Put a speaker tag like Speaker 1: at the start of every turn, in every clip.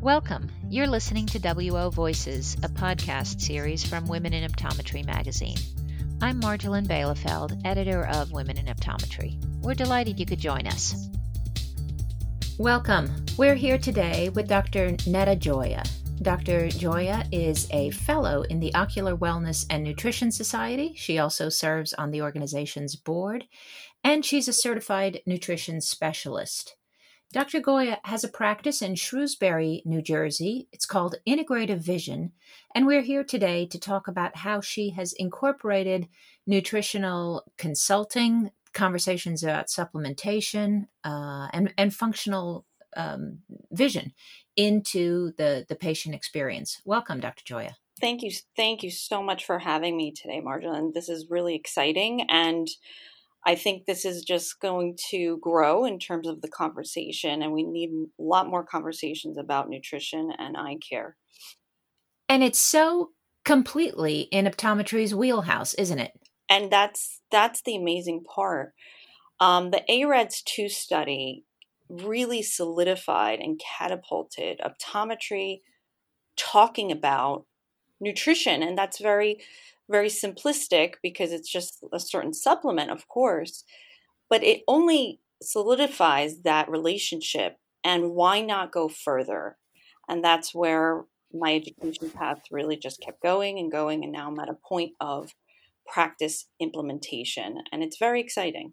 Speaker 1: Welcome. You're listening to WO Voices, a podcast series from Women in Optometry magazine. I'm Marjolijn Bijleveld, editor of Women in Optometry. We're delighted you could join us. Welcome. We're here today with Dr. Nedda Gioia. Dr. Gioia is a fellow in the Ocular Wellness and Nutrition Society. She also serves on the organization's board, and she's a certified nutrition specialist. Dr. Gioia has a practice in Shrewsbury, New Jersey. It's called Integrative Vision, and we're here today to talk about how she has incorporated nutritional consulting, conversations about supplementation, uh, and, and functional um, vision into the, the patient experience. Welcome, Dr. Gioia.
Speaker 2: Thank you. Thank you so much for having me today, Marjolijn. This is really exciting. And I think this is just going to grow in terms of the conversation, and we need a lot more conversations about nutrition and eye care.
Speaker 1: And it's so completely in optometry's wheelhouse, isn't it?
Speaker 2: And that's that's the amazing part. Um, the AREDS two study really solidified and catapulted optometry talking about nutrition, and that's very very simplistic because it's just a certain supplement, of course, but it only solidifies that relationship. And why not go further? And that's where my education path really just kept going and going. And now I'm at a point of practice implementation, and it's very exciting.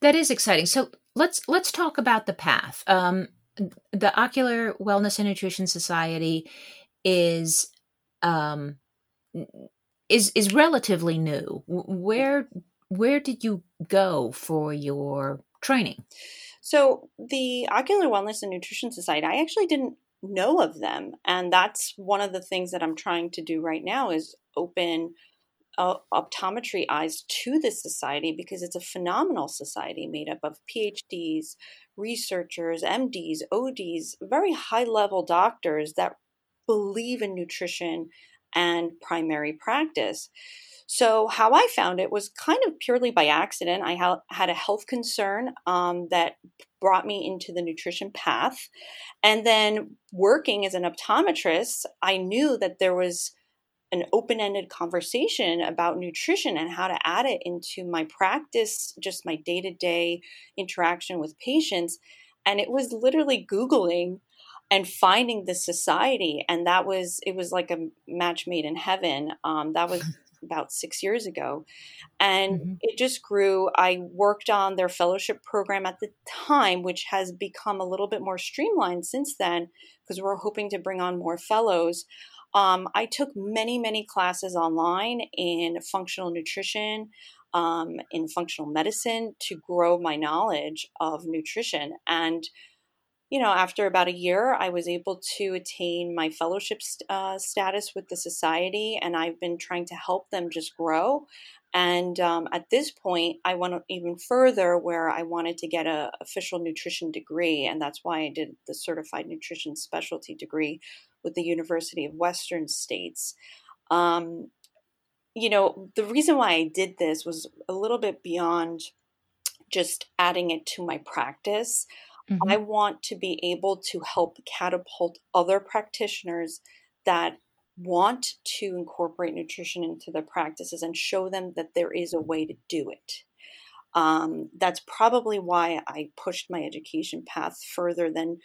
Speaker 1: That is exciting. So let's let's talk about the path. Um, the Ocular Wellness and Nutrition Society is um, is is relatively new. Where where did you go for your training?
Speaker 2: So the Ocular Wellness and Nutrition Society, I actually didn't know of them, and that's one of the things that I'm trying to do right now is open uh, optometry eyes to this society because it's a phenomenal society made up of PhDs, researchers, MDs, ODs, very high level doctors that believe in nutrition and primary practice. So, how I found it was kind of purely by accident. I ha- had a health concern um, that brought me into the nutrition path. And then, working as an optometrist, I knew that there was an open ended conversation about nutrition and how to add it into my practice, just my day to day interaction with patients. And it was literally Googling and finding the society and that was it was like a match made in heaven um, that was about six years ago. And mm-hmm. it just grew. I worked on their fellowship program at the time which has become a little bit more streamlined since then because we're hoping to bring on more fellows. Um, i took many many classes online in functional nutrition um, in functional medicine to grow my knowledge of nutrition. And you know, after about a year, I was able to attain my fellowship uh, status with the society, and I've been trying to help them just grow. And um, at this point, I went even further where I wanted to get a official nutrition degree, and that's why I did the certified nutrition specialty degree with the University of Western States. Um, you know, the reason why I did this was a little bit beyond just adding it to my practice. Mm-hmm. I want to be able to help catapult other practitioners that want to incorporate nutrition into their practices and show them that there is a way to do it. Um, that's probably why I pushed my education path further than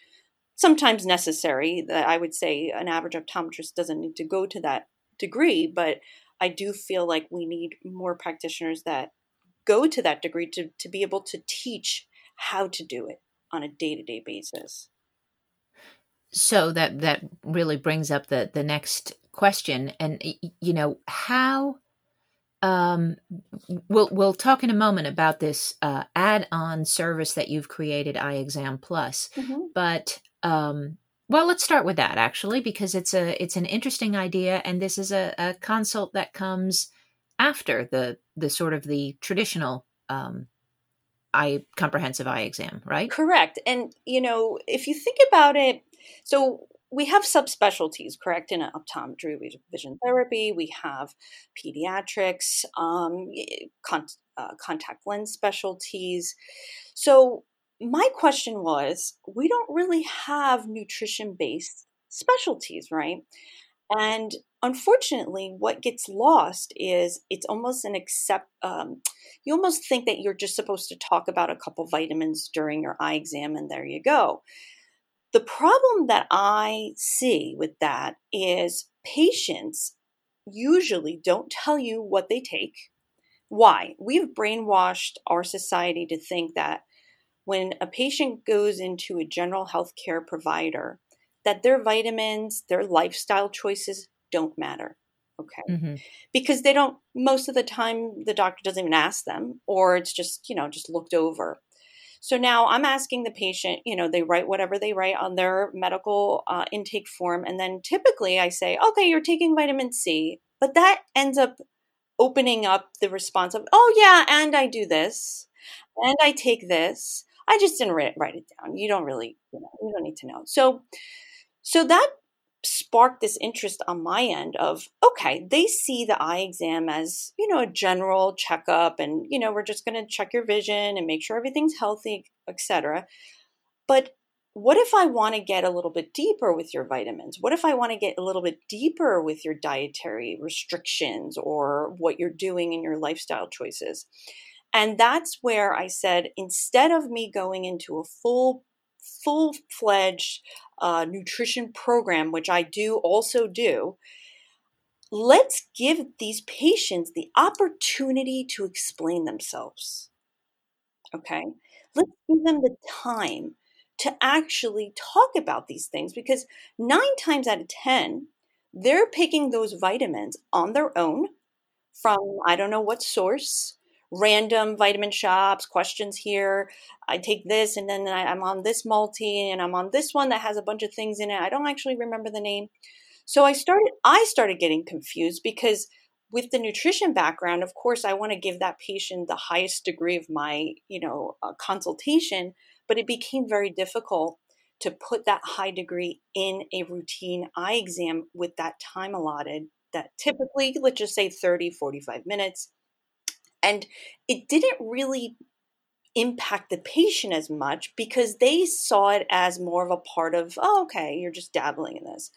Speaker 2: sometimes necessary. That I would say an average optometrist doesn't need to go to that degree, but I do feel like we need more practitioners that go to that degree to, to be able to teach how to do it on a day-to-day basis
Speaker 1: so that that really brings up the the next question and you know how um, we'll we'll talk in a moment about this uh, add-on service that you've created, Eye Exam Plus. Mm-hmm. But um, well, let's start with that actually, because it's a it's an interesting idea, and this is a, a consult that comes after the the sort of the traditional um, eye comprehensive eye exam, right?
Speaker 2: Correct. And you know, if you think about it, so we have subspecialties, correct? In optometry, we have vision therapy, we have pediatrics, um, con- uh, contact lens specialties. So my question was we don't really have nutrition based specialties, right? And unfortunately, what gets lost is it's almost an accept. Um, you almost think that you're just supposed to talk about a couple vitamins during your eye exam, and there you go. The problem that I see with that is patients usually don't tell you what they take. Why? We've brainwashed our society to think that when a patient goes into a general health care provider, that their vitamins, their lifestyle choices don't matter. Okay. Mm-hmm. Because they don't, most of the time, the doctor doesn't even ask them, or it's just, you know, just looked over. So now I'm asking the patient, you know, they write whatever they write on their medical uh, intake form. And then typically I say, okay, you're taking vitamin C. But that ends up opening up the response of, oh, yeah, and I do this, and I take this. I just didn't write, write it down. You don't really, you know, you don't need to know. So, so that sparked this interest on my end of okay they see the eye exam as you know a general checkup and you know we're just going to check your vision and make sure everything's healthy etc but what if i want to get a little bit deeper with your vitamins? What if i want to get a little bit deeper with your dietary restrictions or what you're doing in your lifestyle choices? And that's where i said instead of me going into a full full fledged uh, nutrition program, which I do also do, let's give these patients the opportunity to explain themselves. Okay? Let's give them the time to actually talk about these things because nine times out of 10, they're picking those vitamins on their own from I don't know what source random vitamin shops, questions here. I take this and then I, am on this multi and I'm on this one that has a bunch of things in it. I don't actually remember the name. So I started I started getting confused because with the nutrition background, of course, I want to give that patient the highest degree of my, you know, uh, consultation, but it became very difficult to put that high degree in a routine eye exam with that time allotted that typically let's just say 30 45 minutes and it didn't really impact the patient as much because they saw it as more of a part of, oh, okay, you're just dabbling in this.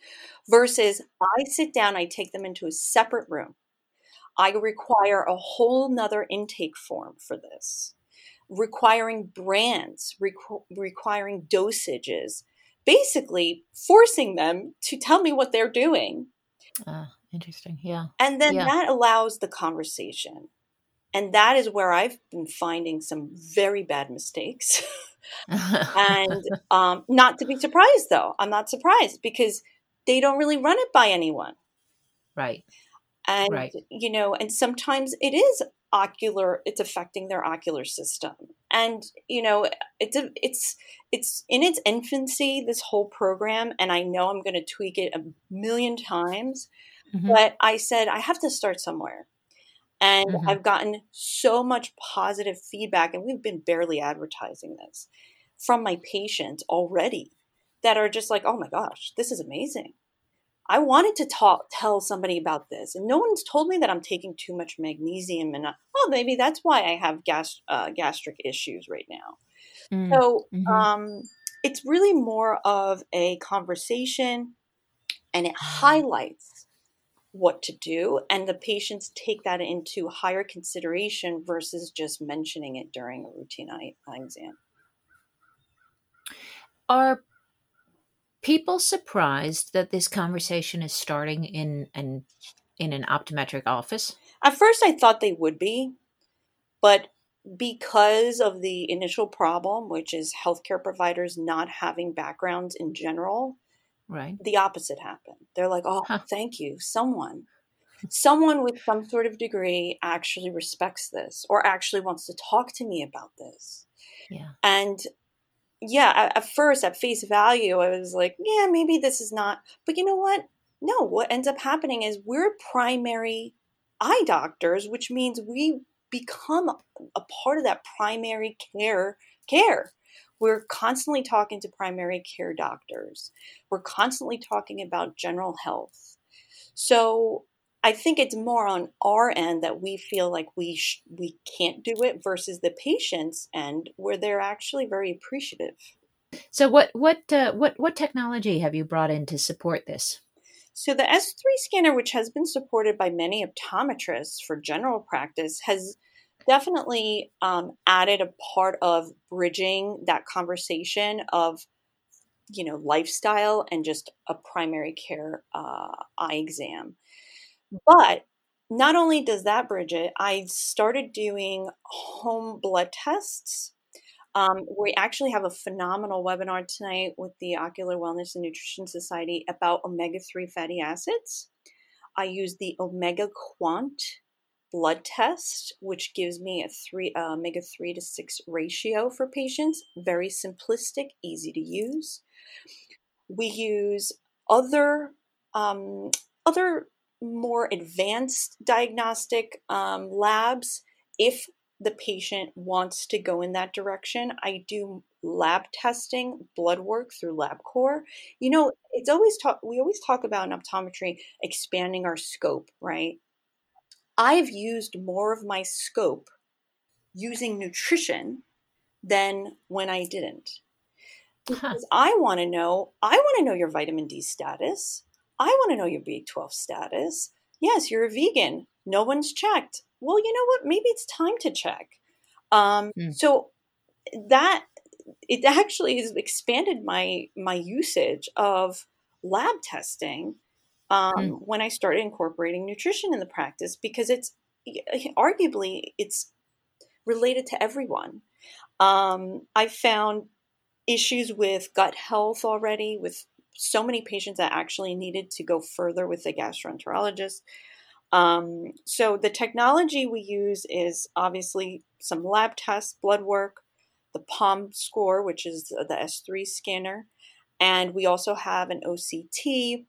Speaker 2: Versus I sit down, I take them into a separate room. I require a whole nother intake form for this, requiring brands, requ- requiring dosages, basically forcing them to tell me what they're doing.
Speaker 1: Uh, interesting. Yeah.
Speaker 2: And then
Speaker 1: yeah.
Speaker 2: that allows the conversation and that is where I've been finding some very bad mistakes. and um, not to be surprised, though, I'm not surprised because they don't really run it by anyone.
Speaker 1: Right.
Speaker 2: And, right. you know, and sometimes it is ocular it's affecting their ocular system and you know it's a, it's it's in its infancy this whole program and i know i'm going to tweak it a million times mm-hmm. but i said i have to start somewhere and mm-hmm. I've gotten so much positive feedback, and we've been barely advertising this from my patients already that are just like, oh my gosh, this is amazing. I wanted to talk, tell somebody about this, and no one's told me that I'm taking too much magnesium, and oh, maybe that's why I have gas, uh, gastric issues right now. Mm-hmm. So um, it's really more of a conversation, and it mm-hmm. highlights what to do and the patients take that into higher consideration versus just mentioning it during a routine eye, eye exam.
Speaker 1: Are people surprised that this conversation is starting in an in an optometric office?
Speaker 2: At first i thought they would be but because of the initial problem which is healthcare providers not having backgrounds in general
Speaker 1: Right.
Speaker 2: The opposite happened. They're like, oh, huh. thank you. Someone, someone with some sort of degree actually respects this or actually wants to talk to me about this.
Speaker 1: Yeah.
Speaker 2: And yeah, at, at first, at face value, I was like, yeah, maybe this is not. But you know what? No, what ends up happening is we're primary eye doctors, which means we become a part of that primary care care. We're constantly talking to primary care doctors. We're constantly talking about general health. So I think it's more on our end that we feel like we sh- we can't do it versus the patient's end where they're actually very appreciative.
Speaker 1: So what what uh, what what technology have you brought in to support this?
Speaker 2: So the S3 scanner, which has been supported by many optometrists for general practice, has definitely um, added a part of bridging that conversation of you know lifestyle and just a primary care uh, eye exam. But not only does that bridge it i started doing home blood tests. Um, we actually have a phenomenal webinar tonight with the ocular wellness and nutrition society about omega-3 fatty acids. I use the omega quant blood test, which gives me a three uh, omega three to six ratio for patients. Very simplistic, easy to use. We use other um, other more advanced diagnostic um, labs if the patient wants to go in that direction. I do lab testing, blood work through LabCorp. You know, it's always talk. We always talk about in optometry expanding our scope, right? I've used more of my scope using nutrition than when I didn't. Because. I want to know, I want to know your vitamin D status. I want to know your B12 status. Yes, you're a vegan. No one's checked. Well, you know what? Maybe it's time to check. Um, mm. So that it actually has expanded my my usage of lab testing um, mm. when I started incorporating nutrition in the practice because it's arguably it's related to everyone. Um, I found issues with gut health already with so many patients that actually needed to go further with the gastroenterologist. Um, so the technology we use is obviously some lab tests, blood work, the POM score, which is the S3 scanner, and we also have an OCT,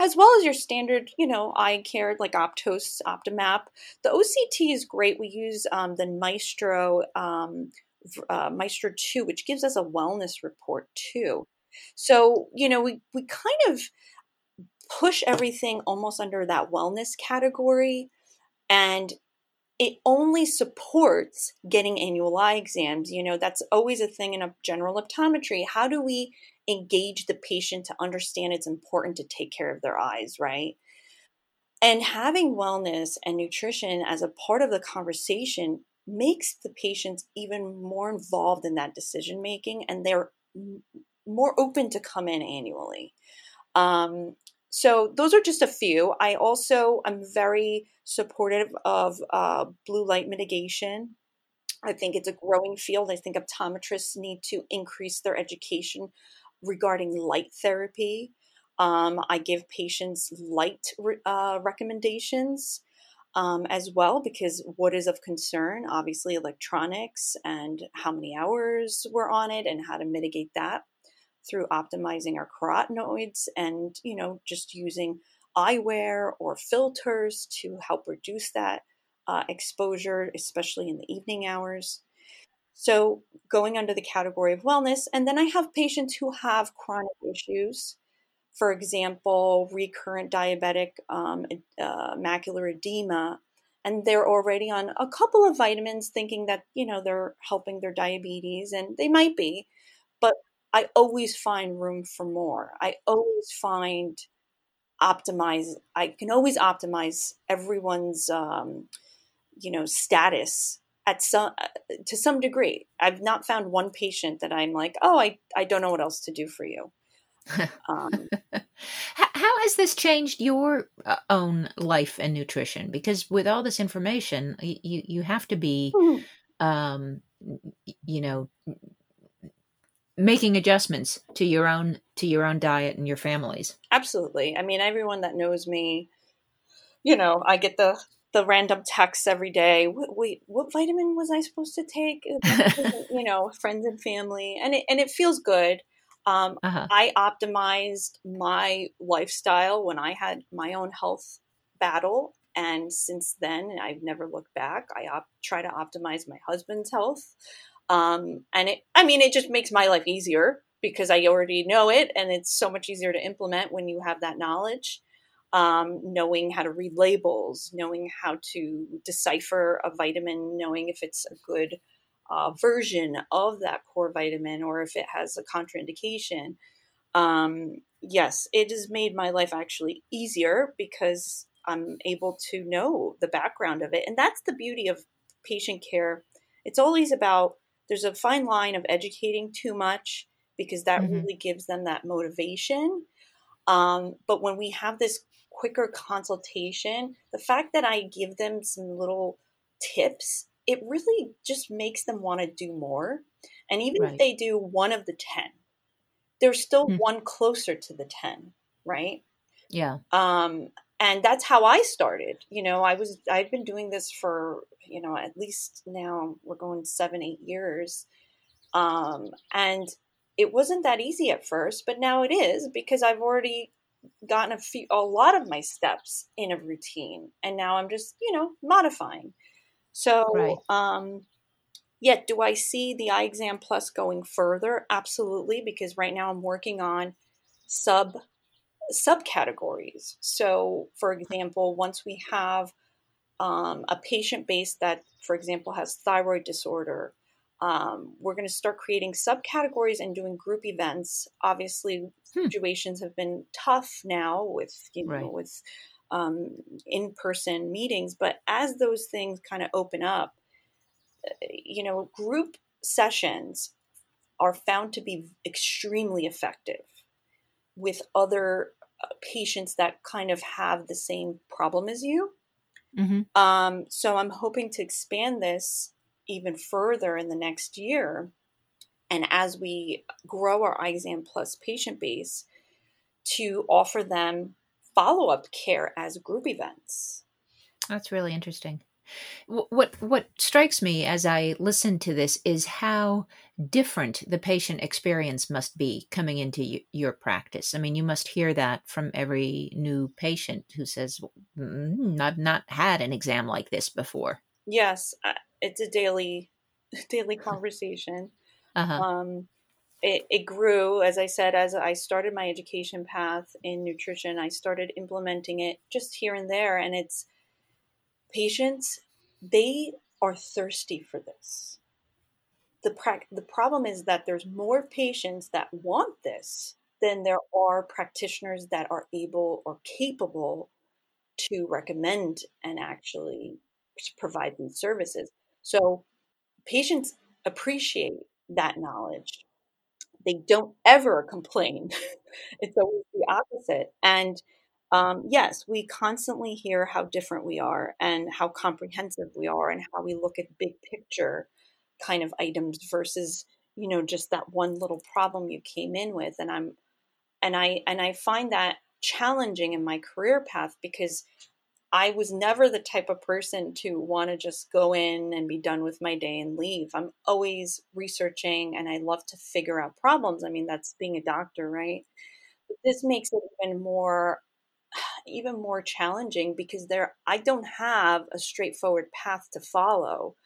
Speaker 2: as well as your standard, you know, eye care like Optos, Optomap. The OCT is great. We use um, the Maestro um, uh, Maestro 2, which gives us a wellness report too. So, you know, we, we kind of push everything almost under that wellness category. And it only supports getting annual eye exams. You know, that's always a thing in a general optometry. How do we engage the patient to understand it's important to take care of their eyes, right? And having wellness and nutrition as a part of the conversation makes the patients even more involved in that decision making and they're more open to come in annually. Um, so those are just a few. I also am very supportive of uh, blue light mitigation. I think it's a growing field. I think optometrists need to increase their education regarding light therapy. Um, I give patients light uh, recommendations um, as well because what is of concern, obviously, electronics and how many hours we're on it and how to mitigate that through optimizing our carotenoids and you know just using eyewear or filters to help reduce that uh, exposure, especially in the evening hours. So, going under the category of wellness, and then I have patients who have chronic issues. For example, recurrent diabetic um, uh, macular edema, and they're already on a couple of vitamins, thinking that you know they're helping their diabetes, and they might be, I always find room for more. I always find optimize. I can always optimize everyone's, um, you know, status at some uh, to some degree. I've not found one patient that I'm like, oh, I I don't know what else to do for you.
Speaker 1: Um, how has this changed your uh, own life and nutrition? Because with all this information, you you have to be, mm-hmm. um, you know, making adjustments to your own to your own diet and your families.
Speaker 2: Absolutely. I mean, everyone that knows me, you know, I get the the random texts every day. Wait, what vitamin was I supposed to take? you know, friends and family, and it and it feels good. Um, uh-huh. I optimized my lifestyle when I had my own health battle, and since then, I've never looked back. I op- try to optimize my husband's health, um, and it, I mean, it just makes my life easier because I already know it, and it's so much easier to implement when you have that knowledge. um, knowing how to read labels, knowing how to decipher a vitamin, knowing if it's a good uh, version of that core vitamin or if it has a contraindication. Um, yes, it has made my life actually easier because I'm able to know the background of it. And that's the beauty of patient care. It's always about there's a fine line of educating too much because that mm-hmm. really gives them that motivation. Um, but when we have this quicker consultation, the fact that I give them some little tips, it really just makes them want to do more. And even right. if they do one of the 10, there's still mm-hmm. one closer to the 10, right?
Speaker 1: Yeah.
Speaker 2: Um, and that's how I started. You know, I was I've been doing this for you know at least now we're going seven eight years, um, and it wasn't that easy at first, but now it is because I've already gotten a few a lot of my steps in a routine, and now I'm just you know modifying. So, right. um, yet do I see the eye exam plus going further? Absolutely, because right now I'm working on sub subcategories. So, for example, once we have um, a patient base that, for example, has thyroid disorder, um, we're going to start creating subcategories and doing group events. Obviously, hmm. situations have been tough now with you know right. with um, in-person meetings, but as those things kind of open up, you know, group sessions are found to be extremely effective with other uh, patients that kind of have the same problem as you. Mm-hmm. Um, so I'm hoping to expand this even further in the next year. And as we grow our Eye Exam Plus patient base, to offer them follow up care as group events.
Speaker 1: That's really interesting. What what strikes me as I listen to this is how different the patient experience must be coming into your practice. I mean, you must hear that from every new patient who says, mm, "I've not had an exam like this before."
Speaker 2: Yes, it's a daily daily conversation. Uh-huh. Um, it, it grew, as I said, as I started my education path in nutrition. I started implementing it just here and there, and it's patients they are thirsty for this. The, pra- the problem is that there's more patients that want this than there are practitioners that are able or capable to recommend and actually provide these services. So patients appreciate that knowledge. They don't ever complain. it's always the opposite. And um, yes, we constantly hear how different we are and how comprehensive we are and how we look at big picture kind of items versus, you know, just that one little problem you came in with. And I'm, and I, and I find that challenging in my career path because I was never the type of person to want to just go in and be done with my day and leave. I'm always researching and I love to figure out problems. I mean, that's being a doctor, right? But this makes it even more even more challenging because there I don't have a straightforward path to follow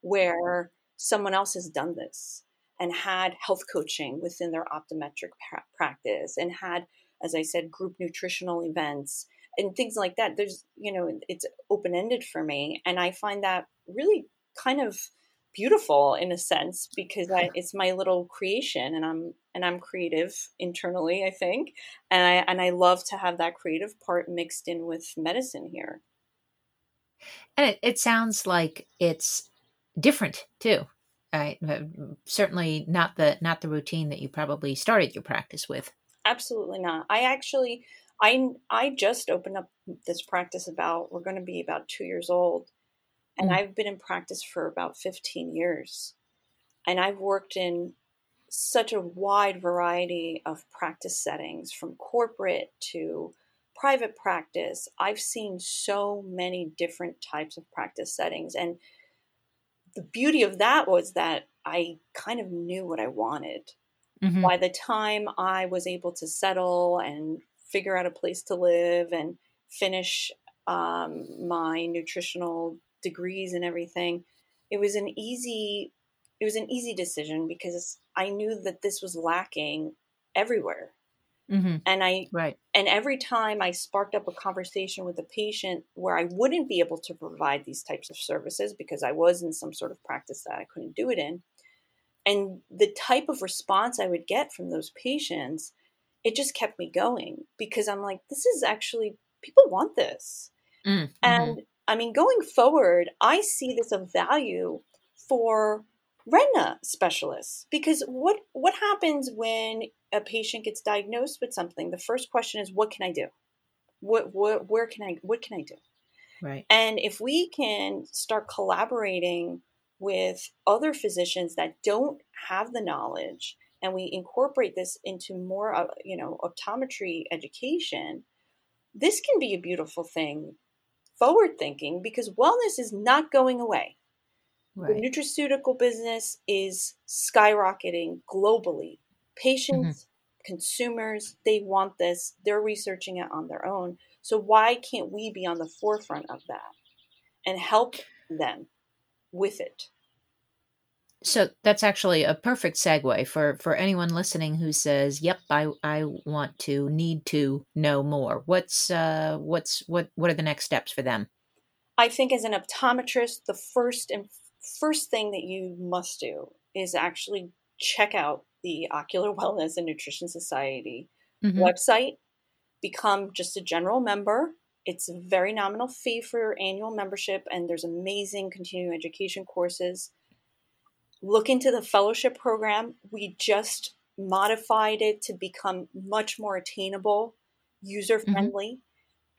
Speaker 2: where someone else has done this and had health coaching within their optometric pra- practice and had as I said group nutritional events and things like that. There's you know it's open ended for me and I find that really kind of beautiful in a sense because I, it's my little creation and I'm and I'm creative internally I think and I and I love to have that creative part mixed in with medicine here.
Speaker 1: And it, it sounds like it's different too. Right? Uh, certainly not the not the routine that you probably started your practice with.
Speaker 2: Absolutely not. I actually I I just opened up this practice about we're going to be about 2 years old and mm. I've been in practice for about 15 years. And I've worked in such a wide variety of practice settings from corporate to private practice. I've seen so many different types of practice settings. And the beauty of that was that I kind of knew what I wanted. Mm-hmm. By the time I was able to settle and figure out a place to live and finish um, my nutritional degrees and everything, it was an easy it was an easy decision because I knew that this was lacking everywhere. Mm-hmm. And I
Speaker 1: right.
Speaker 2: And every time I sparked up a conversation with a patient where I wouldn't be able to provide these types of services because I was in some sort of practice that I couldn't do it in, and the type of response I would get from those patients, it just kept me going because I'm like, this is actually people want this. Mm-hmm. And I mean, going forward, I see this of value for retina specialists because what what happens when a patient gets diagnosed with something? The first question is what can i do? What, what where can i what can i do?
Speaker 1: Right.
Speaker 2: And if we can start collaborating with other physicians that don't have the knowledge and we incorporate this into more uh, you know optometry education this can be a beautiful thing forward thinking because wellness is not going away Right. The nutraceutical business is skyrocketing globally. Patients, mm-hmm. consumers, they want this. They're researching it on their own. So why can't we be on the forefront of that and help them with it?
Speaker 1: So that's actually a perfect segue for for anyone listening who says, "Yep, I I want to need to know more." What's uh what's what what are the next steps for them?
Speaker 2: I think as an optometrist, the first and first thing that you must do is actually check out the Ocular Wellness and Nutrition Society mm-hmm. website, become just a general member. It's a very nominal fee for your annual membership, and there's amazing continuing education courses. Look into the fellowship program. We just modified it to become much more attainable, user friendly,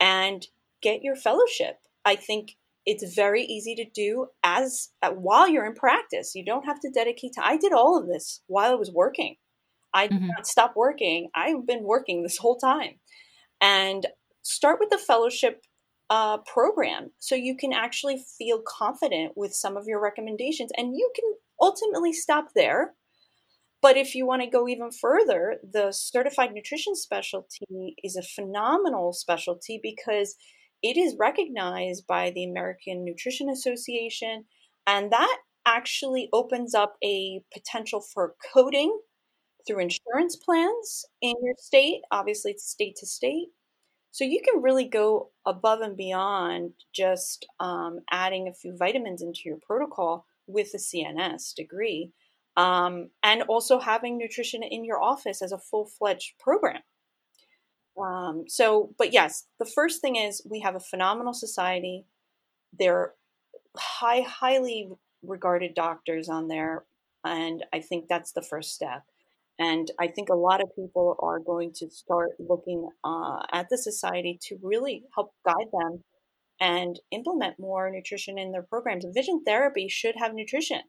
Speaker 2: mm-hmm. and get your fellowship. I think it's very easy to do as uh, while you're in practice. You don't have to dedicate time. I did all of this while I was working. I did mm-hmm. not stop working. I've been working this whole time. And start with the fellowship uh, program so you can actually feel confident with some of your recommendations. And you can ultimately stop there. But if you want to go even further, the certified nutrition specialty is a phenomenal specialty because it is recognized by the American Nutrition Association, and that actually opens up a potential for coding through insurance plans in your state. Obviously, it's state to state. So you can really go above and beyond just um, adding a few vitamins into your protocol with a CNS degree, um, and also having nutrition in your office as a full fledged program. Um, so, but yes, the first thing is we have a phenomenal society. They're high, highly regarded doctors on there, and I think that's the first step. And I think a lot of people are going to start looking uh, at the society to really help guide them and implement more nutrition in their programs. Vision therapy should have nutrition.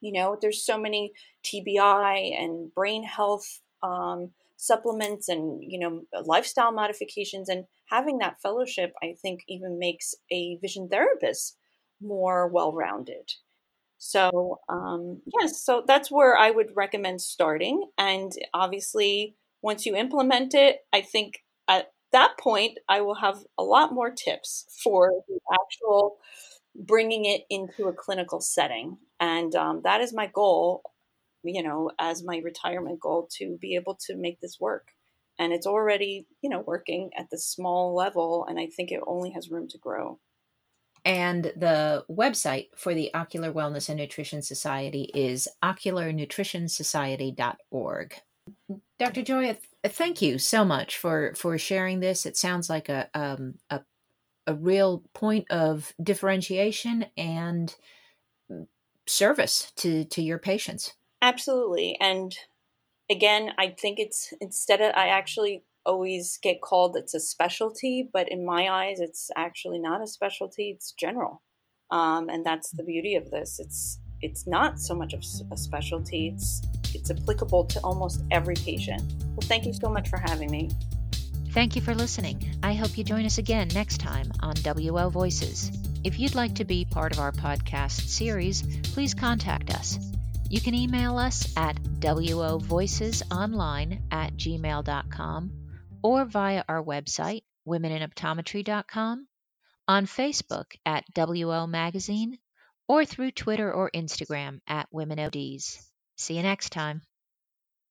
Speaker 2: You know, there's so many TBI and brain health um, supplements and you know lifestyle modifications and having that fellowship i think even makes a vision therapist more well-rounded so um, yes so that's where i would recommend starting and obviously once you implement it i think at that point i will have a lot more tips for the actual bringing it into a clinical setting and um, that is my goal you know, as my retirement goal to be able to make this work. And it's already, you know, working at the small level. And I think it only has room to grow.
Speaker 1: And the website for the Ocular Wellness and Nutrition Society is ocularnutritionsociety.org. Dr. Joy, thank you so much for for sharing this. It sounds like a um, a a real point of differentiation and service to to your patients.
Speaker 2: Absolutely. And again, I think it's instead of, I actually always get called it's a specialty, but in my eyes, it's actually not a specialty, it's general. Um, and that's the beauty of this. It's it's not so much of a specialty. It's it's applicable to almost every patient. Well, thank you so much for having me.
Speaker 1: Thank you for listening. I hope you join us again next time on WO Voices. If you'd like to be part of our podcast series, please contact us. You can email us at wovoicesonline at gmail.com or via our website, womeninoptometry.com, on Facebook at WO Magazine, or through Twitter or Instagram at WomenODs. See you next time.